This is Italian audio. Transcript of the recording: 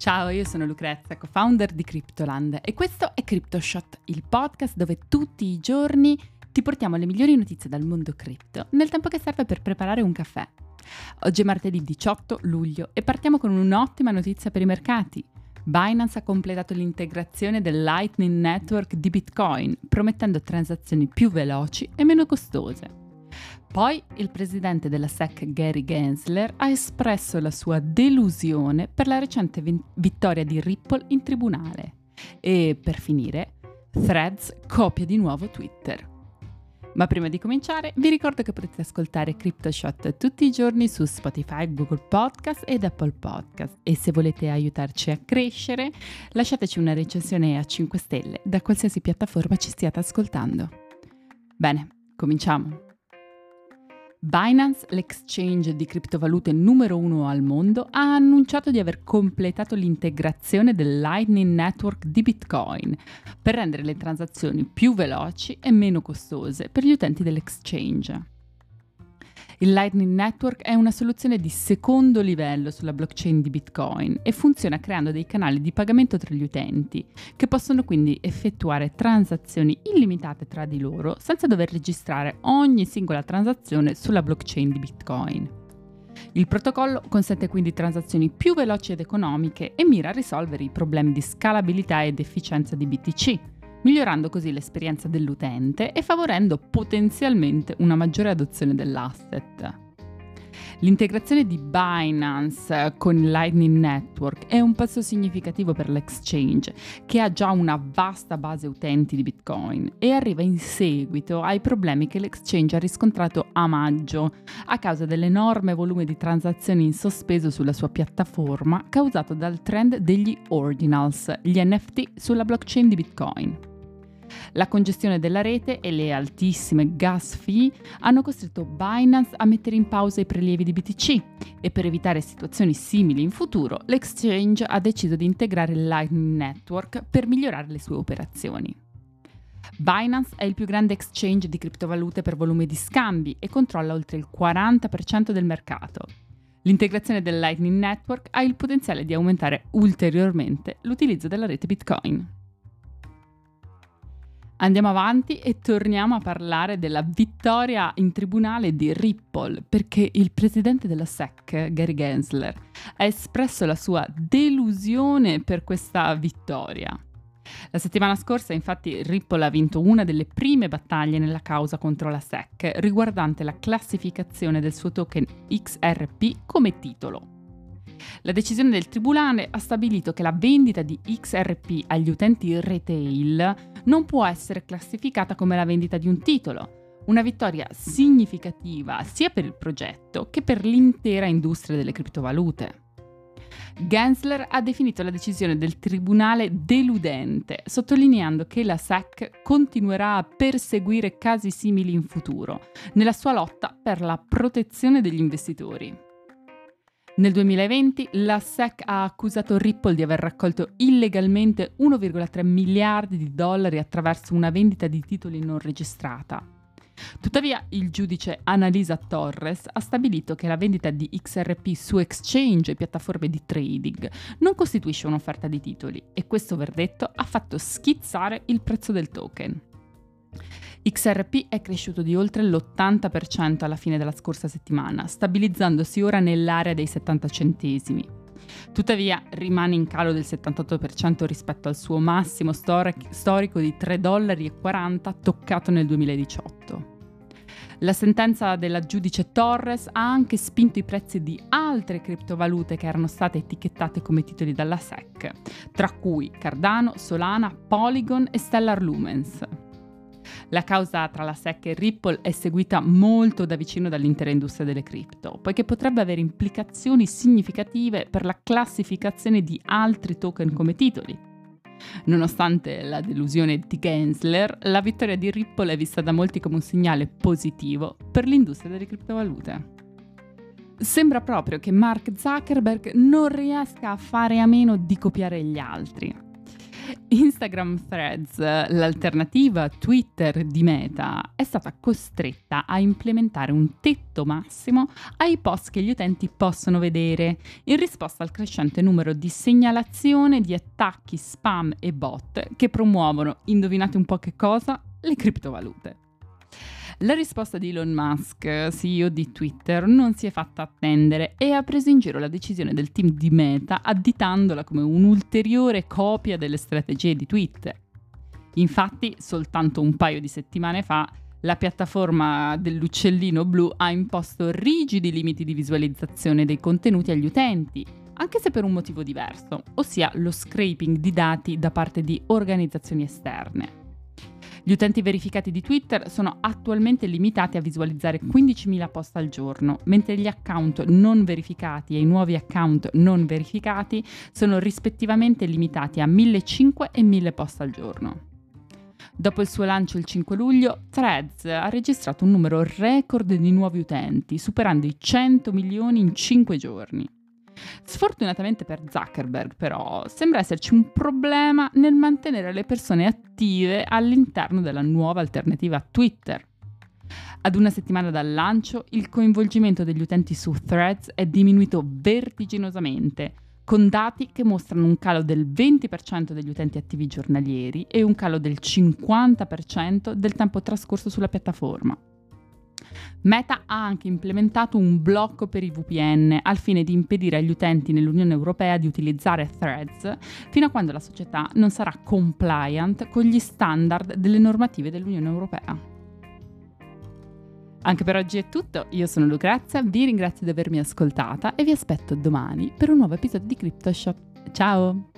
Ciao, io sono Lucrezia, co-founder di Cryptoland e questo è CryptoShot, il podcast dove tutti i giorni ti portiamo le migliori notizie dal mondo cripto nel tempo che serve per preparare un caffè. Oggi è martedì 18 luglio e partiamo con un'ottima notizia per i mercati. Binance ha completato l'integrazione del Lightning Network di Bitcoin, promettendo transazioni più veloci e meno costose. Poi il presidente della SEC Gary Gensler ha espresso la sua delusione per la recente vi- vittoria di Ripple in tribunale. E per finire, Threads copia di nuovo Twitter. Ma prima di cominciare vi ricordo che potete ascoltare CryptoShot tutti i giorni su Spotify, Google Podcast ed Apple Podcast e se volete aiutarci a crescere lasciateci una recensione a 5 stelle da qualsiasi piattaforma ci stiate ascoltando. Bene, cominciamo. Binance, l'exchange di criptovalute numero uno al mondo, ha annunciato di aver completato l'integrazione del Lightning Network di Bitcoin per rendere le transazioni più veloci e meno costose per gli utenti dell'exchange. Il Lightning Network è una soluzione di secondo livello sulla blockchain di Bitcoin e funziona creando dei canali di pagamento tra gli utenti, che possono quindi effettuare transazioni illimitate tra di loro senza dover registrare ogni singola transazione sulla blockchain di Bitcoin. Il protocollo consente quindi transazioni più veloci ed economiche e mira a risolvere i problemi di scalabilità ed efficienza di BTC, migliorando così l'esperienza dell'utente e favorendo potenzialmente una maggiore adozione dell'asset. L'integrazione di Binance con Lightning Network è un passo significativo per l'exchange, che ha già una vasta base utenti di Bitcoin e arriva in seguito ai problemi che l'exchange ha riscontrato a maggio a causa dell'enorme volume di transazioni in sospeso sulla sua piattaforma causato dal trend degli ordinals, gli NFT sulla blockchain di Bitcoin. La congestione della rete e le altissime gas fee hanno costretto Binance a mettere in pausa i prelievi di BTC e per evitare situazioni simili in futuro, l'exchange ha deciso di integrare il Lightning Network per migliorare le sue operazioni. Binance è il più grande exchange di criptovalute per volume di scambi e controlla oltre il 40% del mercato. L'integrazione del Lightning Network ha il potenziale di aumentare ulteriormente l'utilizzo della rete Bitcoin. Andiamo avanti e torniamo a parlare della vittoria in tribunale di Ripple, perché il presidente della SEC, Gary Gensler, ha espresso la sua delusione per questa vittoria. La settimana scorsa, infatti, Ripple ha vinto una delle prime battaglie nella causa contro la SEC, riguardante la classificazione del suo token XRP come titolo. La decisione del tribunale ha stabilito che la vendita di XRP agli utenti retail non può essere classificata come la vendita di un titolo, una vittoria significativa sia per il progetto che per l'intera industria delle criptovalute. Gensler ha definito la decisione del tribunale deludente, sottolineando che la SEC continuerà a perseguire casi simili in futuro, nella sua lotta per la protezione degli investitori. Nel 2020 la SEC ha accusato Ripple di aver raccolto illegalmente 1,3 miliardi di dollari attraverso una vendita di titoli non registrata. Tuttavia, il giudice Annalisa Torres ha stabilito che la vendita di XRP su exchange e piattaforme di trading non costituisce un'offerta di titoli e questo verdetto ha fatto schizzare il prezzo del token. XRP è cresciuto di oltre l'80% alla fine della scorsa settimana, stabilizzandosi ora nell'area dei 70 centesimi. Tuttavia rimane in calo del 78% rispetto al suo massimo storic- storico di 3,40 dollari toccato nel 2018. La sentenza della giudice Torres ha anche spinto i prezzi di altre criptovalute che erano state etichettate come titoli dalla SEC, tra cui Cardano, Solana, Polygon e Stellar Lumens. La causa tra la SEC e Ripple è seguita molto da vicino dall'intera industria delle cripto, poiché potrebbe avere implicazioni significative per la classificazione di altri token come titoli. Nonostante la delusione di Gensler, la vittoria di Ripple è vista da molti come un segnale positivo per l'industria delle criptovalute. Sembra proprio che Mark Zuckerberg non riesca a fare a meno di copiare gli altri Instagram Threads, l'alternativa Twitter di Meta, è stata costretta a implementare un tetto massimo ai post che gli utenti possono vedere, in risposta al crescente numero di segnalazioni di attacchi spam e bot che promuovono, indovinate un po' che cosa, le criptovalute. La risposta di Elon Musk, CEO di Twitter, non si è fatta attendere e ha preso in giro la decisione del team di Meta additandola come un'ulteriore copia delle strategie di Twitter. Infatti, soltanto un paio di settimane fa, la piattaforma dell'uccellino blu ha imposto rigidi limiti di visualizzazione dei contenuti agli utenti, anche se per un motivo diverso, ossia lo scraping di dati da parte di organizzazioni esterne. Gli utenti verificati di Twitter sono attualmente limitati a visualizzare 15.000 post al giorno, mentre gli account non verificati e i nuovi account non verificati sono rispettivamente limitati a 1.500 e 1.000 post al giorno. Dopo il suo lancio il 5 luglio, Threads ha registrato un numero record di nuovi utenti, superando i 100 milioni in 5 giorni. Sfortunatamente per Zuckerberg, però, sembra esserci un problema nel mantenere le persone attive all'interno della nuova alternativa a Twitter. Ad una settimana dal lancio, il coinvolgimento degli utenti su Threads è diminuito vertiginosamente, con dati che mostrano un calo del 20% degli utenti attivi giornalieri e un calo del 50% del tempo trascorso sulla piattaforma. Meta ha anche implementato un blocco per i VPN al fine di impedire agli utenti nell'Unione Europea di utilizzare Threads fino a quando la società non sarà compliant con gli standard delle normative dell'Unione Europea. Anche per oggi è tutto, io sono Lucrezia, vi ringrazio di avermi ascoltata e vi aspetto domani per un nuovo episodio di CryptoShop. Ciao!